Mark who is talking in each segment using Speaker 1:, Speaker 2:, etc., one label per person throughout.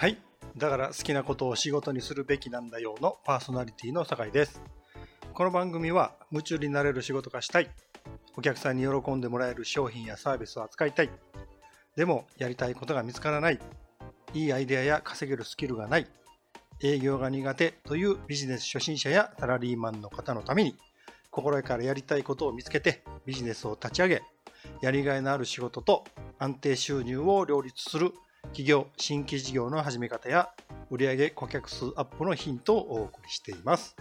Speaker 1: はい。だから好きなことを仕事にするべきなんだよのパーソナリティの酒井です。この番組は夢中になれる仕事がしたい。お客さんに喜んでもらえる商品やサービスを扱いたい。でもやりたいことが見つからない。いいアイデアや稼げるスキルがない。営業が苦手というビジネス初心者やサラリーマンの方のために心からやりたいことを見つけてビジネスを立ち上げやりがいのある仕事と安定収入を両立する企業新規事業の始め方や売上顧客数アップのヒントをお送りしています。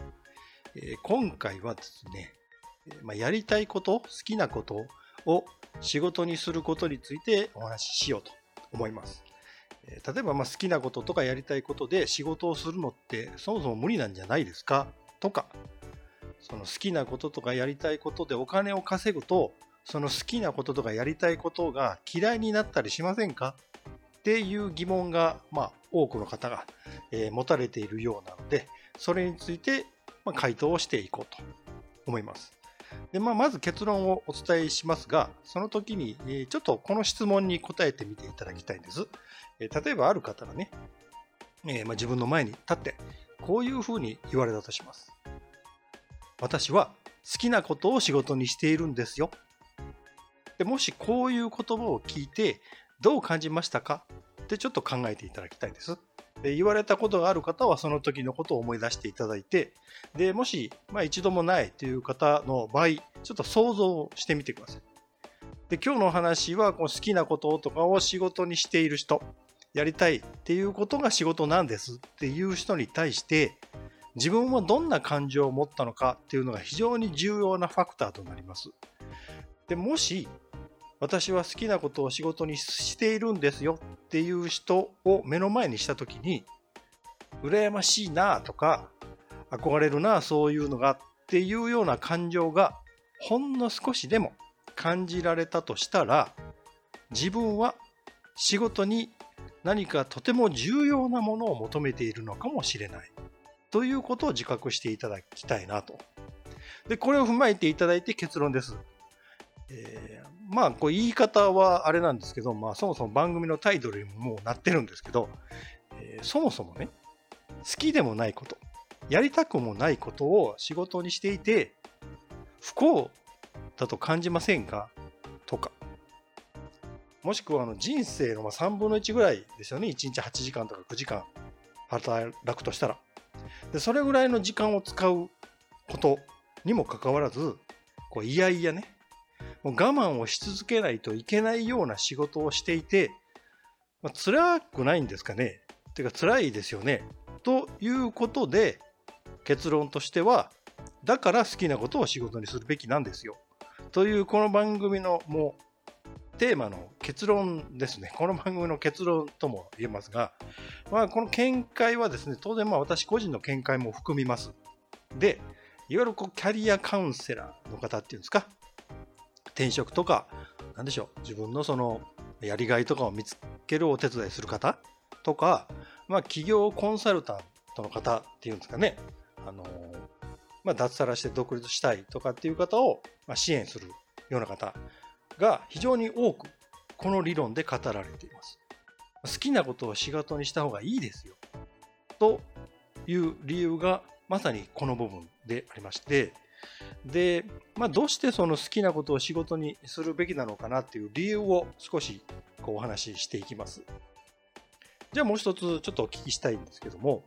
Speaker 1: えー今回はですね、まあ、やりたいこと、好きなことを仕事にすることについてお話ししようと思います。え例えばま好きなこととかやりたいことで仕事をするのってそもそも無理なんじゃないですか？とか、その好きなこととかやりたいことでお金を稼ぐと、その好きなこととかやりたいことが嫌いになったりしませんか？っていう疑問が、まあ、多くの方が、えー持たれているようなので、それについて、まあ、回答をしていこうと思います。でまあ、まず結論をお伝えしますが、その時に、えーちょっとこの質問に答えてみていただきたいんです。えー例えばある方がね、えまあ、自分の前に立って、こういうふうに言われたとします。私は好きなことを仕事にしているんですよ。でもしこういう言葉を聞いてどう感じましたか？ってちょっと考えていただきたいです。で言われたことがある方はその時のことを思い出していただいてでもし、まあ、一度もないという方の場合ちょっと想像してみてください。で今日のお話はこう好きなこととかを仕事にしている人やりたいっていうことが仕事なんですっていう人に対して自分はどんな感情を持ったのかっていうのが非常に重要なファクターとなります。でもし私は好きなことを仕事にしているんですよっていう人を目の前にした時に羨ましいなとか憧れるなそういうのがっていうような感情がほんの少しでも感じられたとしたら自分は仕事に何かとても重要なものを求めているのかもしれないということを自覚していただきたいなと。でこれを踏まえていただいて結論です。えーまあこう言い方はあれなんですけど、まあ、そもそも番組のタイトルにももうなってるんですけど、えーそもそもね好きでもないことやりたくもないことを仕事にしていて不幸だと感じませんか？とか。もしくはあの人生の3分の1ぐらいですよね。1日8時間とか9時間働くとしたら。でそれぐらいの時間を使うことにもかかわらずこういやいやねもう我慢をし続けないといけないような仕事をしていて、まあ、辛くないんですかね。てか辛いですよね。ということで結論としてはだから好きなことを仕事にするべきなんですよ。というこの番組のもうテーマの結論ですね。この番組の結論とも言えますが、まあ、この見解はですね当然まあ私個人の見解も含みます。でいわゆるこうキャリアカウンセラーの方っていうんですか。転職とか、なんでしょう、自分のそのやりがいとかを見つけるお手伝いする方とか、まあ、企業コンサルタントの方っていうんですかね、あのまあ、脱サラして独立したいとかっていう方をま支援するような方が非常に多くこの理論で語られています。好きなことを仕事にした方がいいですよ。という理由がまさにこの部分でありまして、で、まあ、どうしてその好きなことを仕事にするべきなのかなっていう理由を少しこうお話ししていきます。じゃあもう一つちょっとお聞きしたいんですけども、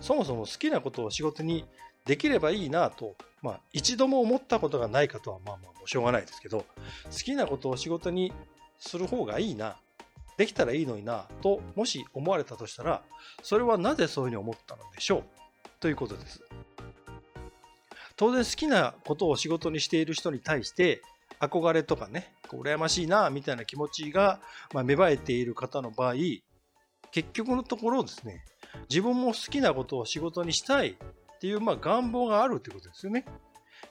Speaker 1: そもそも好きなことを仕事にできればいいなと、まあ、一度も思ったことがない方はまあまあもうしょうがないですけど、好きなことを仕事にする方がいいな、できたらいいのになと、もし思われたとしたら、それはなぜそういうふうに思ったのでしょうということです。当然好きなことを仕事にしている人に対して憧れとかね羨ましいなみたいな気持ちが、ま、芽生えている方の場合結局のところですね自分も好きなことを仕事にしたいっていう、まあ、願望があるってことですよね。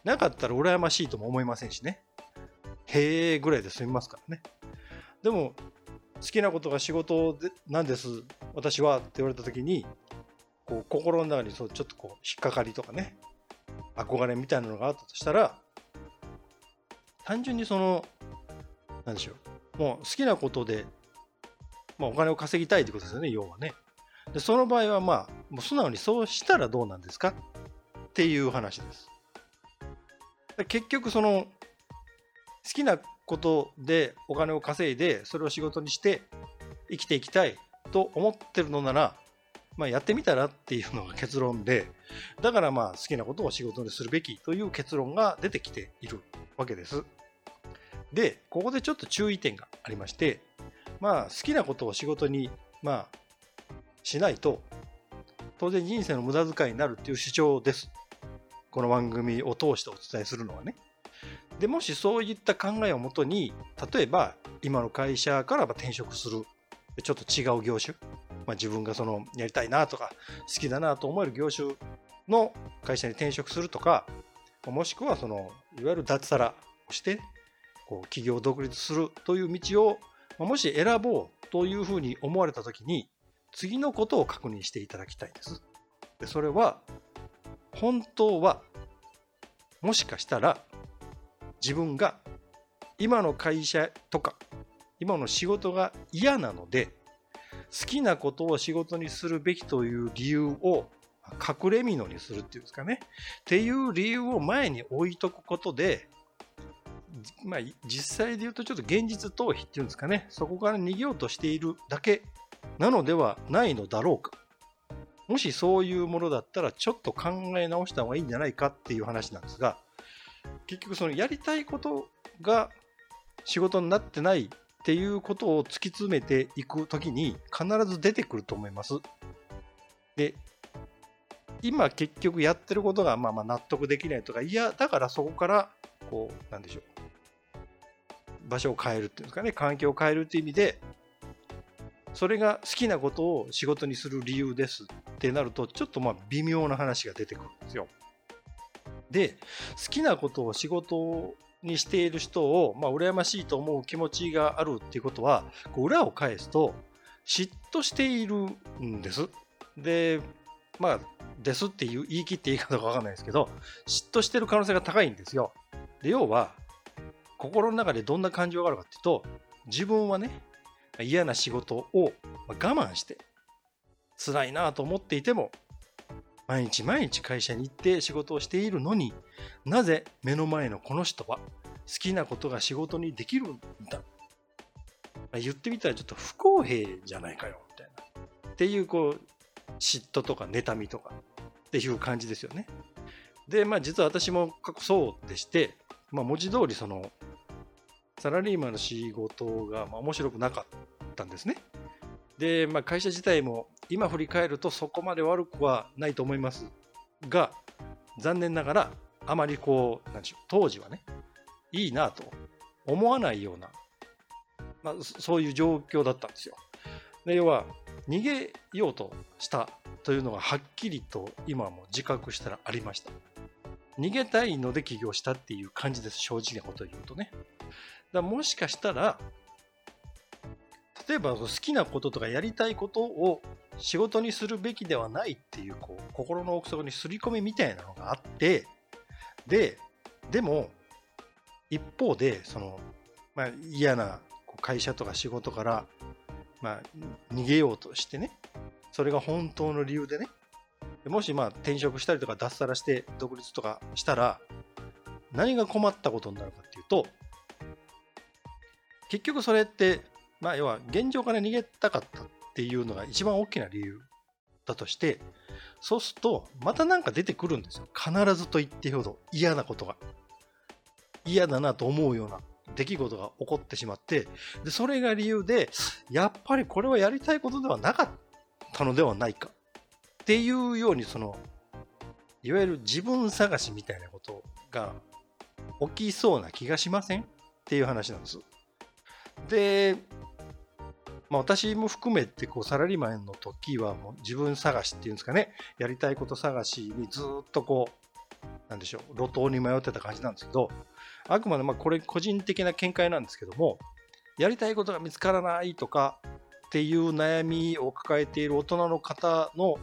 Speaker 1: なかったら羨ましいとも思いませんしね。へえぐらいで済みますからね。でも好きなことが仕事でなんです私はって言われた時にこう心の中にそうちょっとこう引っかかりとかね憧れみたいなのがあったとしたら単純にそのなんでしょうもう好きなことで、まあ、お金を稼ぎたいってことですよね要はね。でその場合はまあもう素直にそうしたらどうなんですか？っていう話です。結局その好きなことでお金を稼いでそれを仕事にして生きていきたいと思ってるのなら、まあ、やってみたらっていうのが結論でだからまあ好きなことを仕事にするべきという結論が出てきているわけです。でここでちょっと注意点がありましてまあ好きなことを仕事にまあしないと当然人生の無駄遣いになるっていう主張です。この番組を通してお伝えするのはね。でもしそういった考えをもとに例えば今の会社から転職するちょっと違う業種、まあ、自分がそのやりたいなとか好きだなと思える業種の会社に転職するとかもしくはそのいわゆる脱サラをしてこう企業独立するという道をもし選ぼうというふうに思われた時に次のことを確認していただきたいんです。でそれは本当はもしかしたら自分が今の会社とか今の仕事が嫌なので好きなことを仕事にするべきという理由を隠れ蓑にするっていうんですかね。っていう理由を前に置いとくことでまあ実際で言うとちょっと現実逃避っていうんですかね。そこから逃げようとしているだけなのではないのだろうか。もしそういうものだったらちょっと考え直した方がいいんじゃないかっていう話なんですが結局そのやりたいことが仕事になってないっていうことを突き詰めていくときに必ず出てくると思います。で今結局やってることがまあまあ納得できないとかいやだからそこからこうなんでしょう場所を変えるっていうんですかね環境を変えるっていう意味でそれが好きなことを仕事にする理由ですってなるとちょっとまあ微妙な話が出てくるんですよ。で好きなことを仕事にしている人を、まあ、羨ましいと思う気持ちがあるっていうことはこう裏を返すと嫉妬しているんです。でまあですっていう言い切っていいかどうかわかんないですけど嫉妬してる可能性が高いんですよ。で要は心の中でどんな感情があるかっていうと自分はね嫌な仕事を我慢して辛いなと思っていても毎日毎日会社に行って仕事をしているのになぜ目の前のこの人は好きなことが仕事にできるんだ？言ってみたらちょっと不公平じゃないかよみたいな。っていうこう嫉妬とか妬みとかっていう感じですよね。でまあ実は私も過去そうでしてまあ文字通りそのサラリーマンの仕事が面白くなかったんですね。で、まあ、会社自体も今振り返るとそこまで悪くはないと思いますが残念ながらあまりこうなんでしょう当時はねいいなと思わないような、まあ、そういう状況だったんですよ。で要は逃げようとしたというのがはっきりと今も自覚したらありました。逃げたいので起業したっていう感じです正直なことを言うとね。だもしかしたら例えば好きなこととかやりたいことを仕事にするべきではないっていうこう心の奥底に刷り込みみたいなのがあってででも一方でその、まあ、嫌な会社とか仕事から、まあ、逃げようとしてねそれが本当の理由でねもしまあ転職したりとか脱サラして独立とかしたら何が困ったことになるかっていうと結局それってまあ要は現状から逃げたかったっていうのが一番大きな理由だとしてそうするとまた何か出てくるんですよ。必ずと言ってほど嫌なことが。嫌だなと思うような出来事が起こってしまってでそれが理由でやっぱりこれはやりたいことではなかったのではないかっていうようにそのいわゆる自分探しみたいなことが起きそうな気がしません？っていう話なんです。でまあ、私も含めてこうサラリーマンの時はもう自分探しっていうんですかねやりたいこと探しにずっとこうなんでしょう路頭に迷ってた感じなんですけどあくまでまあこれ個人的な見解なんですけどもやりたいことが見つからないとかっていう悩みを抱えている大人の方の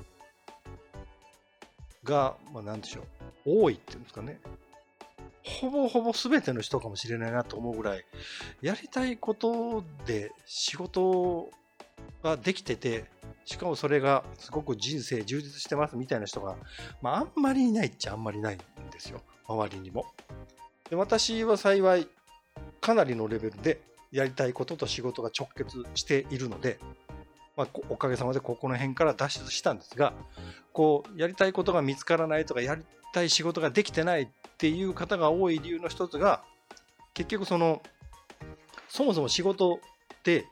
Speaker 1: が、まあ、何でしょう多いっていうんですかね。ほぼほぼ全ての人かもしれないなと思うぐらい、やりたいことで仕事ができてて、しかもそれがすごく人生充実してますみたいな人が、まあ、あんまりいないっちゃあんまりないんですよ。周りにも。で私は幸いかなりのレベルでやりたいことと仕事が直結しているので、まあ、おかげさまでここの辺から脱出したんですがこうやりたいことが見つからないとかやりたい仕事ができてないっていう方が多い理由の一つが結局そのそもそも仕事って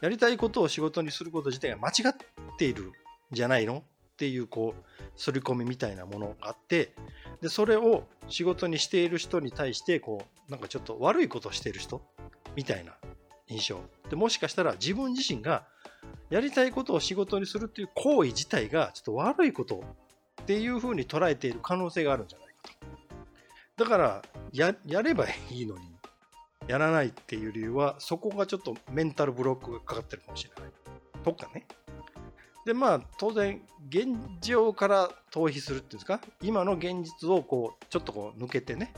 Speaker 1: やりたいことを仕事にすること自体が間違っているんじゃないの？っていうこう刷り込みみたいなものがあってでそれを仕事にしている人に対してこうなんかちょっと悪いことをしている人みたいな印象。でもしかしたら自分自身がやりたいことを仕事にするっていう行為自体がちょっと悪いことっていうふうに捉えている可能性があるんじゃないかと。だからややればいいのにやらないっていう理由はそこがちょっとメンタルブロックがかかってるかもしれない。とかね。でまあ当然現状から逃避するっていうんですか。今の現実をこうちょっとこう抜けてね。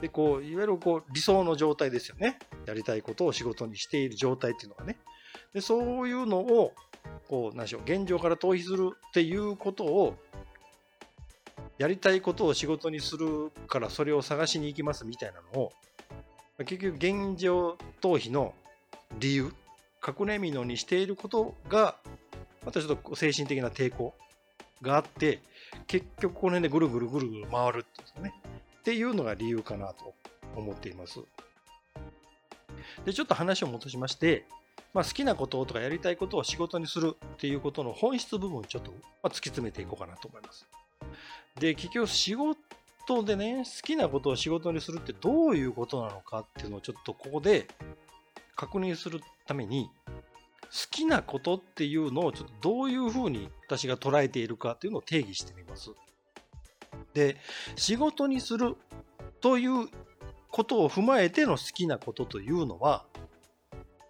Speaker 1: でこういわゆるこう理想の状態ですよね。やりたいことを仕事にしている状態っていうのがね。でそういうのをこう何でしょう現状から逃避するっていうことをやりたいことを仕事にするからそれを探しに行きますみたいなのを結局現状逃避の理由隠れ蓑にしていることがまたちょっと精神的な抵抗があって結局この辺でぐるぐるぐるぐる回るっていうんですかね。っていうのが理由かなと思っています。でちょっと話を戻しましてまあ、好きなこととかやりたいことを仕事にするっていうことの本質部分をちょっと、まあ突き詰めていこうかなと思います。で、結局仕事でね、好きなことを仕事にするってどういうことなのかっていうのをちょっとここで確認するために、好きなことっていうのをちょっとどういうふうに私が捉えているかっていうのを定義してみます。で、仕事にするということを踏まえての好きなことというのは、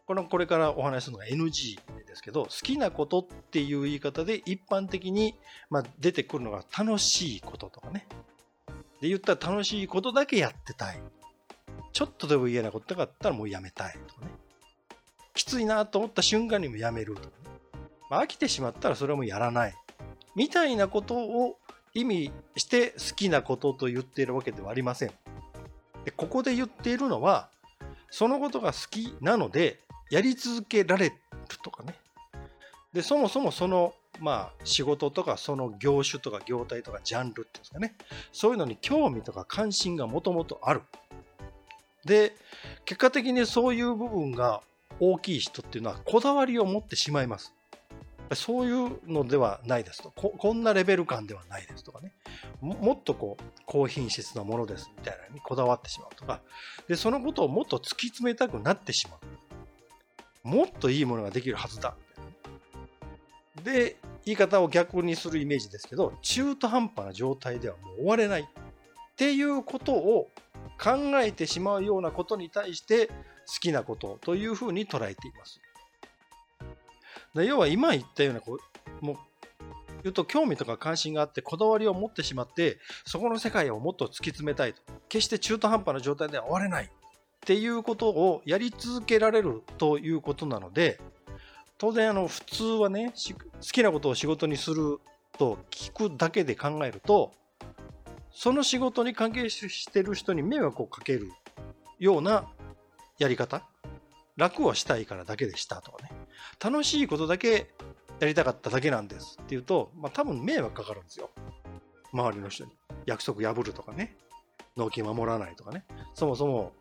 Speaker 1: これこれからお話しするのが NG ですけど、好きなことっていう言い方で一般的に、まあ、出てくるのが楽しいこととかね。で、言ったら楽しいことだけやってたい。ちょっとでも嫌なことがあったらもうやめたいとかね。きついなと思った瞬間にもやめるとかね。まあ、飽きてしまったらそれはもうやらない。みたいなことを意味して好きなことと言っているわけではありません。でここで言っているのは、そのことが好きなので、やり続けられるとかね。で、そもそもその、まあ、仕事とか、その業種とか業態とかジャンルっていうんですかね。そういうのに興味とか関心がもともとある。で、結果的にそういう部分が大きい人っていうのはこだわりを持ってしまいます。そういうのではないですとこ。こんなレベル感ではないですとかね。もっとこう、高品質なものですみたいなにこだわってしまうとか。で、そのことをもっと突き詰めたくなってしまう。もっといいものができるはずだ。で、言い方を逆にするイメージですけど、中途半端な状態ではもう終われないっていうことを考えてしまうようなことに対して好きなことというふうに捉えています。で要は今言ったようなこう、もう言うと興味とか関心があってこだわりを持ってしまってそこの世界をもっと突き詰めたいと決して中途半端な状態では終われないっていうことをやり続けられるということなので当然あの普通はね好きなことを仕事にすると聞くだけで考えるとその仕事に関係してる人に迷惑をかけるようなやり方楽をしたいからだけでしたとかね。楽しいことだけやりたかっただけなんですっていうと、まあ、多分迷惑かかるんですよ。周りの人に。約束破るとかね。納期守らないとかね。そもそも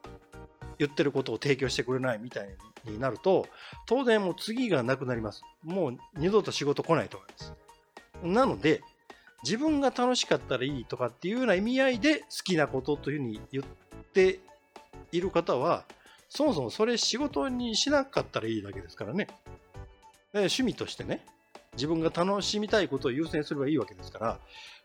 Speaker 1: 言ってることを提供してくれないみたいになると、当然もう次がなくなります。もう二度と仕事来ないと思います。なので、自分が楽しかったらいいとかっていうような意味合いで好きなことというふうに言っている方は、そもそもそれ仕事にしなかったらいいだけですからね。趣味としてね、自分が楽しみたいことを優先すればいいわけですから、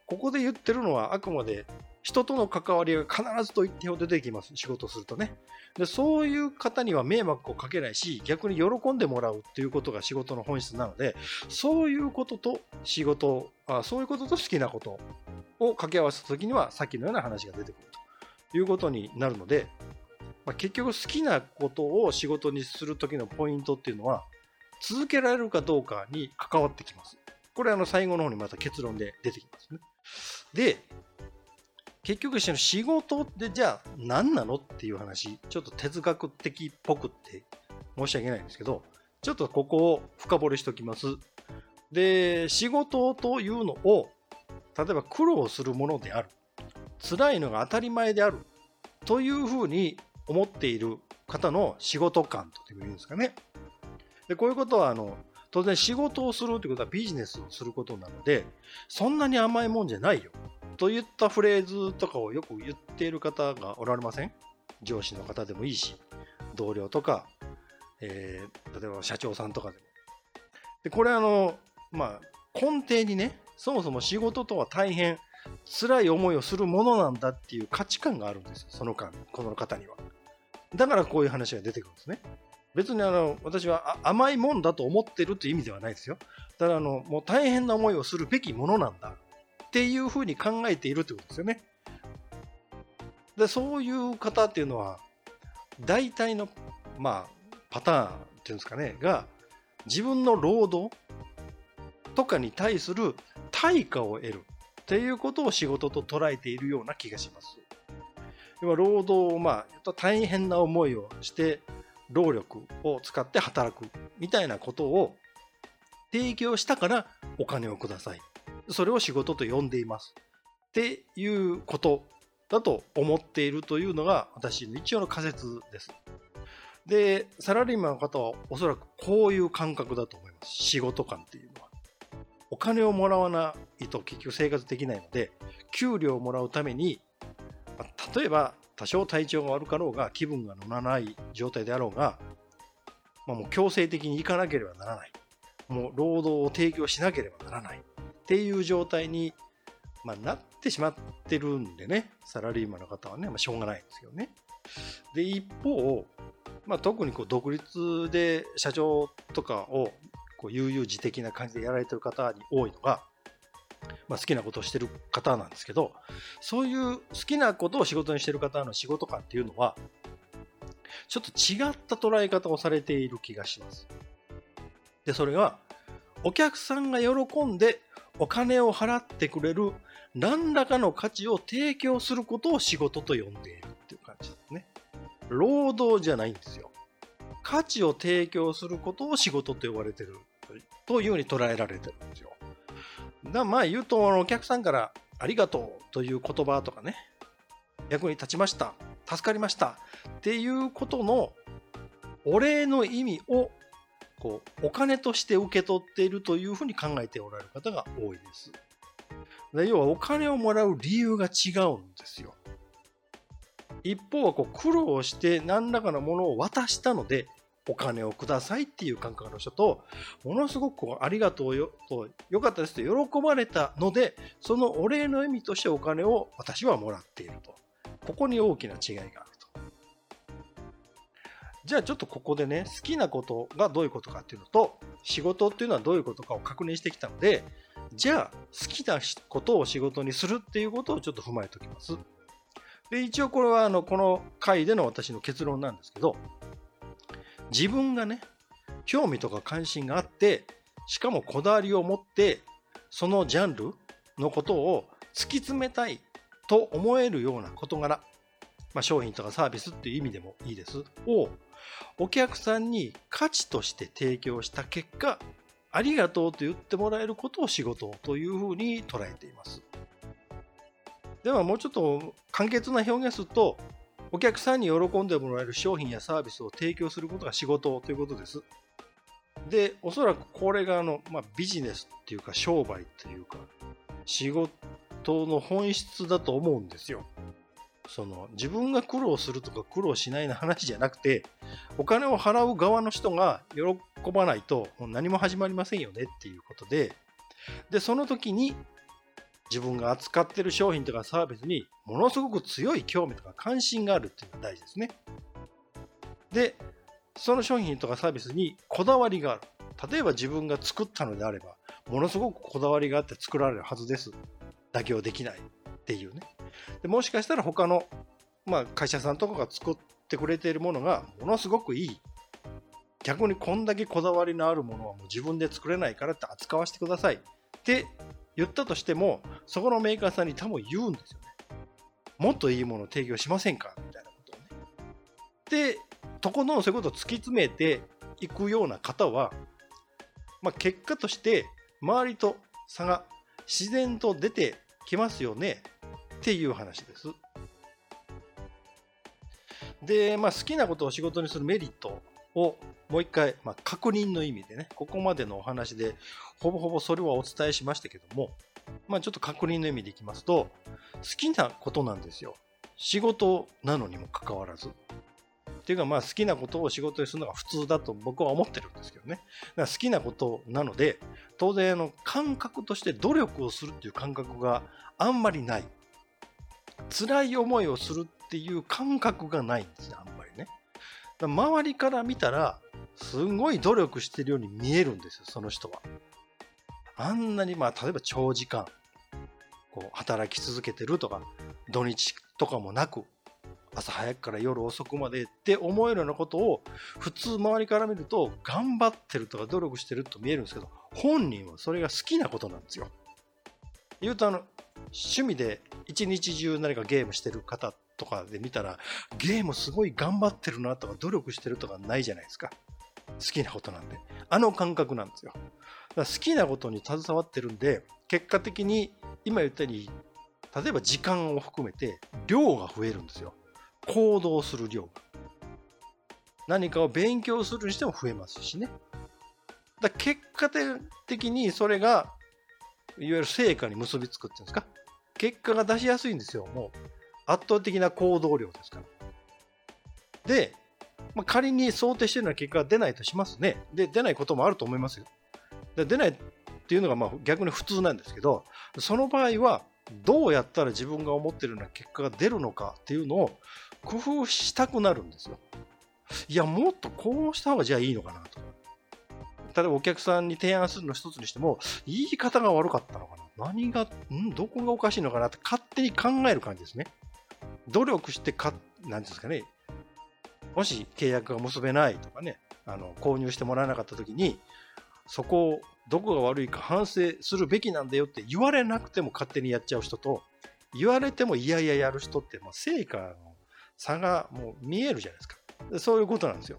Speaker 1: ここで言ってるのはあくまで人との関わりが必ずと言って出てきます。仕事するとね。で、そういう方には迷惑をかけないし、逆に喜んでもらうっていうことが仕事の本質なので、そういうことと仕事、あそういうことと好きなことを掛け合わせた時には、さっきのような話が出てくるということになるので、まあ、結局好きなことを仕事にする時のポイントっていうのは、続けられるかどうかに関わってきます。これあの最後の方にまた結論で出てきますね。で、結局その仕事ってじゃあ何なのっていう話、ちょっと哲学的っぽくって申し訳ないんですけど、ちょっとここを深掘りしておきます。で、仕事というのを、例えば苦労するものである。辛いのが当たり前である。というふうに思っている方の仕事感という意味ですかね。で、こういうことは、あの、当然仕事をするということはビジネスをすることなので、そんなに甘いもんじゃないよ。といったフレーズとかをよく言っている方がおられません？上司の方でもいいし、同僚とか、えー、例えば社長さんとかでも。で、これあの、まあ、根底にね、そもそも仕事とは大変辛い思いをするものなんだっていう価値観があるんですよ、その間、この方には。だからこういう話が出てくるんですね。別にあの私は甘いもんだと思ってるという意味ではないですよ。ただあの、もう大変な思いをするべきものなんだっていうふうに考えているということですよね。でそういう方っていうのは、大体の、まあ、パターンっていうんですかね、が、自分の労働とかに対する対価を得るっていうことを仕事と捉えているような気がします。要は労働を、まあ、大変な思いをして労力を使って働くみたいなことを提供したからお金をください。それを仕事と呼んでいます。っていうことだと思っているというのが私の一応の仮説です。で、サラリーマンの方はおそらくこういう感覚だと思います。仕事感っていうのは。お金をもらわないと結局生活できないので、給料をもらうために、例えば多少体調が悪かろうが気分が乗らない状態であろうが、まあ、もう強制的に行かなければならない。もう労働を提供しなければならない。っていう状態に、まあ、なってしまってるんでね、サラリーマンの方はね、まあ、しょうがないんですよね。で、一方、まあ、特にこう独立で社長とかをこう悠々自適な感じでやられてる方に多いのが、まあ、好きなことをしてる方なんですけどそういう好きなことを仕事にしてる方の仕事感っていうのはちょっと違った捉え方をされている気がします。でそれはお客さんが喜んでお金を払ってくれる何らかの価値を提供することを仕事と呼んでいるっていう感じですね。労働じゃないんですよ。価値を提供することを仕事と呼ばれてるというように捉えられてるんですよ。だまあ言うとお客さんからありがとうという言葉とかね役に立ちました助かりましたっていうことのお礼の意味をこうお金として受け取っているというふうに考えておられる方が多いです。で要はお金をもらう理由が違うんですよ。一方はこう苦労して何らかのものを渡したのでお金をくださいっていう感覚の人と、ものすごくありがとうよと、よかったですと喜ばれたので、そのお礼の意味としてお金を私はもらっていると。ここに大きな違いがある。じゃあちょっとここでね、好きなことがどういうことかっていうのと、仕事っていうのはどういうことかを確認してきたので、じゃあ好きなことを仕事にするっていうことをちょっと踏まえておきます。で一応これはあのこの回での私の結論なんですけど、自分がね、興味とか関心があって、しかもこだわりを持って、そのジャンルのことを突き詰めたいと思えるような事柄、まあ、商品とかサービスっていう意味でもいいです、をお客さんに価値として提供した結果、ありがとうと言ってもらえることを仕事というふうに捉えています。ではもうちょっと簡潔な表現すると、お客さんに喜んでもらえる商品やサービスを提供することが仕事ということです。で、おそらくこれがあの、まあ、ビジネスっていうか商売っていうか仕事の本質だと思うんですよ。その自分が苦労するとか苦労しないの話じゃなくてお金を払う側の人が喜ばないともう何も始まりませんよねっていうことででその時に自分が扱ってる商品とかサービスにものすごく強い興味とか関心があるっていうのが大事ですね。で、その商品とかサービスにこだわりがある。例えば自分が作ったのであれば、ものすごくこだわりがあって作られるはずです。妥協できないっていうね。でもしかしたら他の、まあ、会社さんとかが作ってくれているものがものすごくいい逆にこんだけこだわりのあるものはもう自分で作れないからって扱わせてくださいって言ったとしても、そこのメーカーさんに多分言うんですよね。もっといいものを提供しませんか？みたいなことをね。で、とことんそういうことを突き詰めていくような方は、まあ、結果として周りと差が自然と出てきますよねっていう話です。で、まあ、好きなことを仕事にするメリットをもう一回、まあ、確認の意味でね、ここまでのお話で、ほぼほぼそれはお伝えしましたけども、まあ、ちょっと確認の意味でいきますと、好きなことなんですよ。仕事なのにもかかわらず。っていうか、まあ、好きなことを仕事にするのが普通だと僕は思ってるんですけどね。だから好きなことなので、当然、あの、感覚として努力をするっていう感覚があんまりない。辛い思いをするっていう感覚がないんですね、あんまりね。周りから見たら、すごい努力してるように見えるんですよ、その人は。あんなに、まあ、例えば長時間、こう、働き続けてるとか、土日とかもなく、朝早くから夜遅くまでって思えるようなことを、普通周りから見ると、頑張ってるとか努力してると見えるんですけど、本人はそれが好きなことなんですよ。言うと、あの、趣味で一日中何かゲームしてる方とかで見たら、ゲームすごい頑張ってるなとか努力してるとかないじゃないですか。好きなことなんで。あの感覚なんですよ。好きなことに携わってるんで、結果的に今言ったように、例えば時間を含めて量が増えるんですよ。行動する量が。何かを勉強するにしても増えますしね。だ結果的にそれが、いわゆる成果に結びつくっていうんですか？結果が出しやすいんですよ。もう圧倒的な行動量ですから。で、まあ、仮に想定しているような結果が出ないとしますね。で、出ないこともあると思いますよ。で出ないっていうのがまあ逆に普通なんですけど、その場合は、どうやったら自分が思ってるような結果が出るのかっていうのを工夫したくなるんですよ。いや、もっとこうした方がじゃあいいのかなと。例えばお客さんに提案するの一つにしても、言い方が悪かったのかな何が、ん？どこがおかしいのかなって勝手に考える感じですね。努力してか、なんですかね、もし契約が結べないとかね、あの、購入してもらえなかった時に、そこをどこが悪いか反省するべきなんだよって言われなくても勝手にやっちゃう人と、言われてもいやいややる人って、もう成果の差がもう見えるじゃないですか。そういうことなんですよ。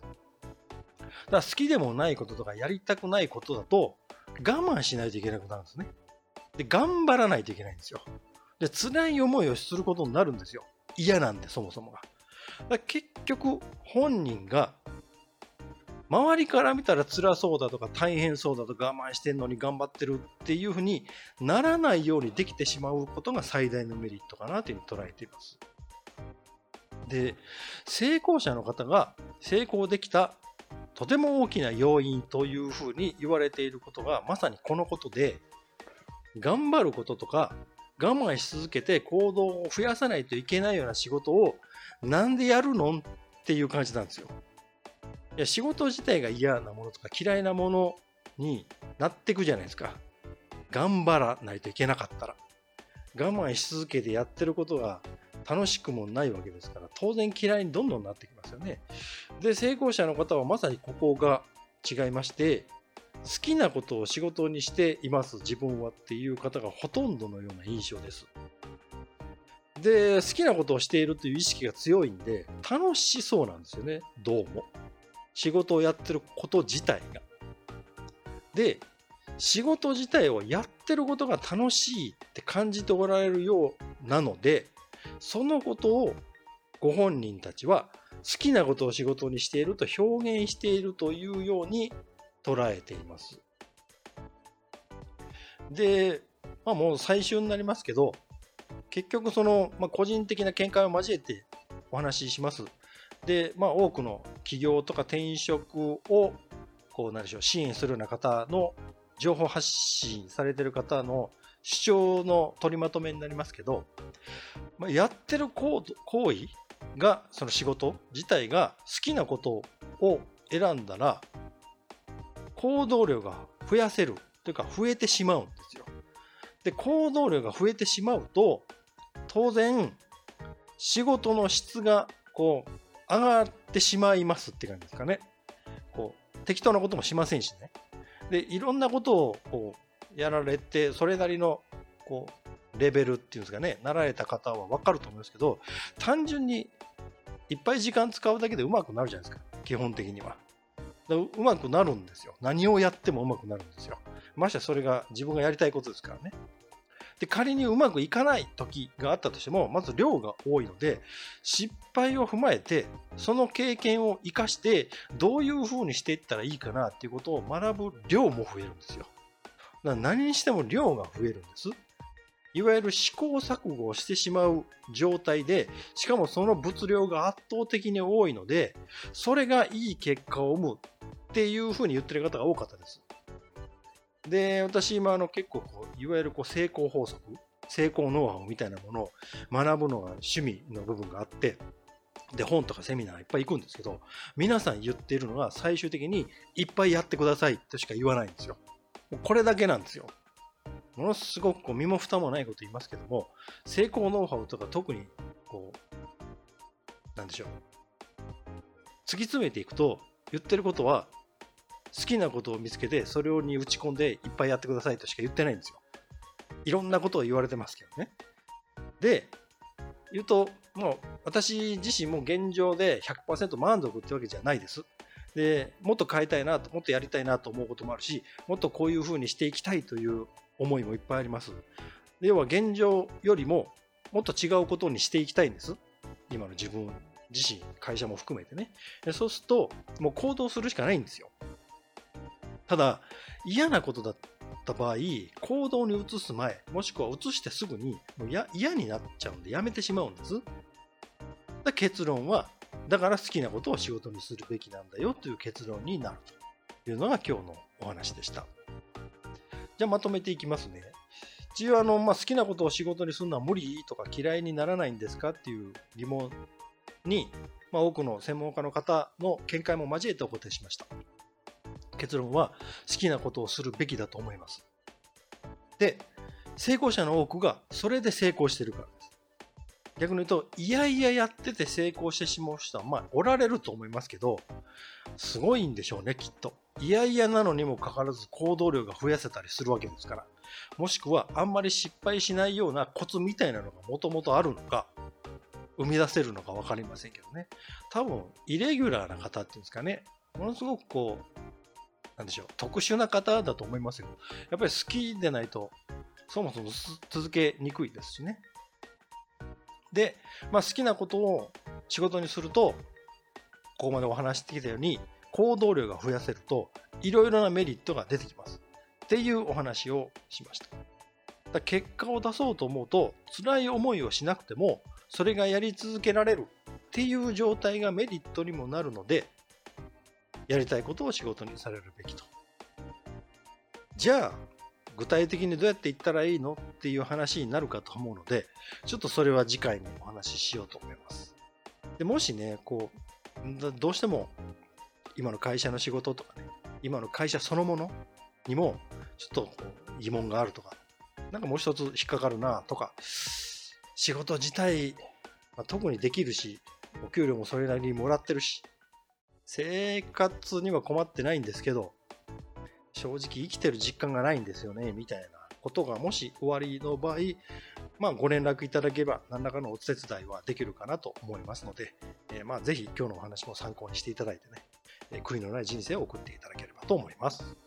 Speaker 1: だから好きでもないこととかやりたくないことだと我慢しないといけなくなるんですね。で、頑張らないといけないんですよ。で、辛い思いをすることになるんですよ。嫌なんで、そもそもが。だ結局、本人が、周りから見たら辛そうだとか大変そうだとか我慢してんのに頑張ってるっていうふうにならないようにできてしまうことが最大のメリットかなというふうに捉えています。で、成功者の方が成功できたとても大きな要因というふうに言われていることがまさにこのことで、頑張ることとか我慢し続けて行動を増やさないといけないような仕事をなんでやるのっていう感じなんですよ。いや仕事自体が嫌なものとか嫌いなものになっていくじゃないですか。頑張らないといけなかったら。我慢し続けてやってることが楽しくもないわけですから、当然嫌いにどんどんなってきますよね。で、成功者の方はまさにここが違いまして、好きなことを仕事にしています自分はっていう方がほとんどのような印象です。で、好きなことをしているという意識が強いんで、楽しそうなんですよね、どうも。仕事をやってること自体が。で、仕事自体をやってることが楽しいって感じておられるようなので、そのことをご本人たちは好きなことを仕事にしていると表現しているというように捉えています。で、まあもう最終になりますけど、結局その、まあ、個人的な見解を交えてお話しします。で、まあ多くの企業とか転職を、こうなんでしょう、支援するような方の情報発信されてる方の主張の取りまとめになりますけど、まあ、やってる行為が、その仕事自体が好きなことを選んだら、行動量が増やせるというか増えてしまうんですよ。で、行動量が増えてしまうと、当然、仕事の質がこう上がってしまいますって感じですかね。こう適当なこともしませんしね。で、いろんなことをこうやられて、それなりのこうレベルっていうんですかね、なられた方は分かると思いますけど、単純にいっぱい時間使うだけでうまくなるじゃないですか、基本的には。うまくなるんですよ。何をやってもうまくなるんですよ。ましてそれが自分がやりたいことですからね。で、仮にうまくいかない時があったとしても、まず量が多いので、失敗を踏まえて、その経験を活かして、どういう風にしていったらいいかなっていうことを学ぶ量も増えるんですよ。だから何にしても量が増えるんです。いわゆる試行錯誤をしてしまう状態で、しかもその物量が圧倒的に多いので、それがいい結果を生むっていうふうに言ってる方が多かったです。で、私今あの結構こう、いわゆるこう成功法則、成功ノウハウみたいなものを学ぶのが趣味の部分があって、で、本とかセミナーいっぱい行くんですけど、皆さん言っているのは最終的にいっぱいやってくださいとしか言わないんですよ。これだけなんですよ。ものすごくこう身も蓋もないこと言いますけども、成功ノウハウとか特にこう、なんでしょう。突き詰めていくと、言ってることは好きなことを見つけて、それに打ち込んでいっぱいやってくださいとしか言ってないんですよ。いろんなことを言われてますけどね。で、言うと、もう私自身も現状で100%満足ってわけじゃないです。で、もっと変えたいなと、もっとやりたいなと思うこともあるし、もっとこういうふうにしていきたいという思いもいっぱいあります。要は現状よりももっと違うことにしていきたいんです。今の自分自身、会社も含めてね。そうすると、もう行動するしかないんですよ。ただ、嫌なことだった場合、行動に移す前、もしくは移してすぐにもう嫌になっちゃうんでやめてしまうんです。だ結論は、だから好きなことを仕事にするべきなんだよという結論になるというのが今日のお話でした。じゃあまとめていきますね。一応あの、まあ、好きなことを仕事にするのは無理とか嫌いにならないんですかっていう疑問に、まあ、多くの専門家の方の見解も交えてお答えしました。結論は好きなことをするべきだと思います。で、成功者の多くがそれで成功してるから。逆に言うと、いやいややってて成功してしまう人は、まあ、おられると思いますけど、すごいんでしょうね、きっと。いやいやなのにもかかわらず行動量が増やせたりするわけですから。もしくは、あんまり失敗しないようなコツみたいなのがもともとあるのか、生み出せるのか分かりませんけどね。多分、イレギュラーな方っていうんですかね。ものすごくこう、なんでしょう、特殊な方だと思いますよ。やっぱり好きでないと、そもそも続けにくいですしね。で、まあ、好きなことを仕事にすると、ここまでお話してきたように、行動量が増やせると、いろいろなメリットが出てきます。っていうお話をしました。だ結果を出そうと思うと、辛い思いをしなくても、それがやり続けられるっていう状態がメリットにもなるので、やりたいことを仕事にされるべきと。じゃあ、具体的にどうやっていったらいいのっていう話になるかと思うので、ちょっとそれは次回にお話ししようと思います。でもしね、こう、どうしても今の会社の仕事とかね、今の会社そのものにもちょっと疑問があるとか、なんかもう一つ引っかかるなとか、仕事自体、まあ、特にできるし、お給料もそれなりにもらってるし、生活には困ってないんですけど、正直生きてる実感がないんですよね、みたいなことがもし終わりの場合、まあ、ご連絡いただければ何らかのお手伝いはできるかなと思いますので、えー、まあぜひ今日のお話も参考にしていただいてね、悔いのない人生を送っていただければと思います。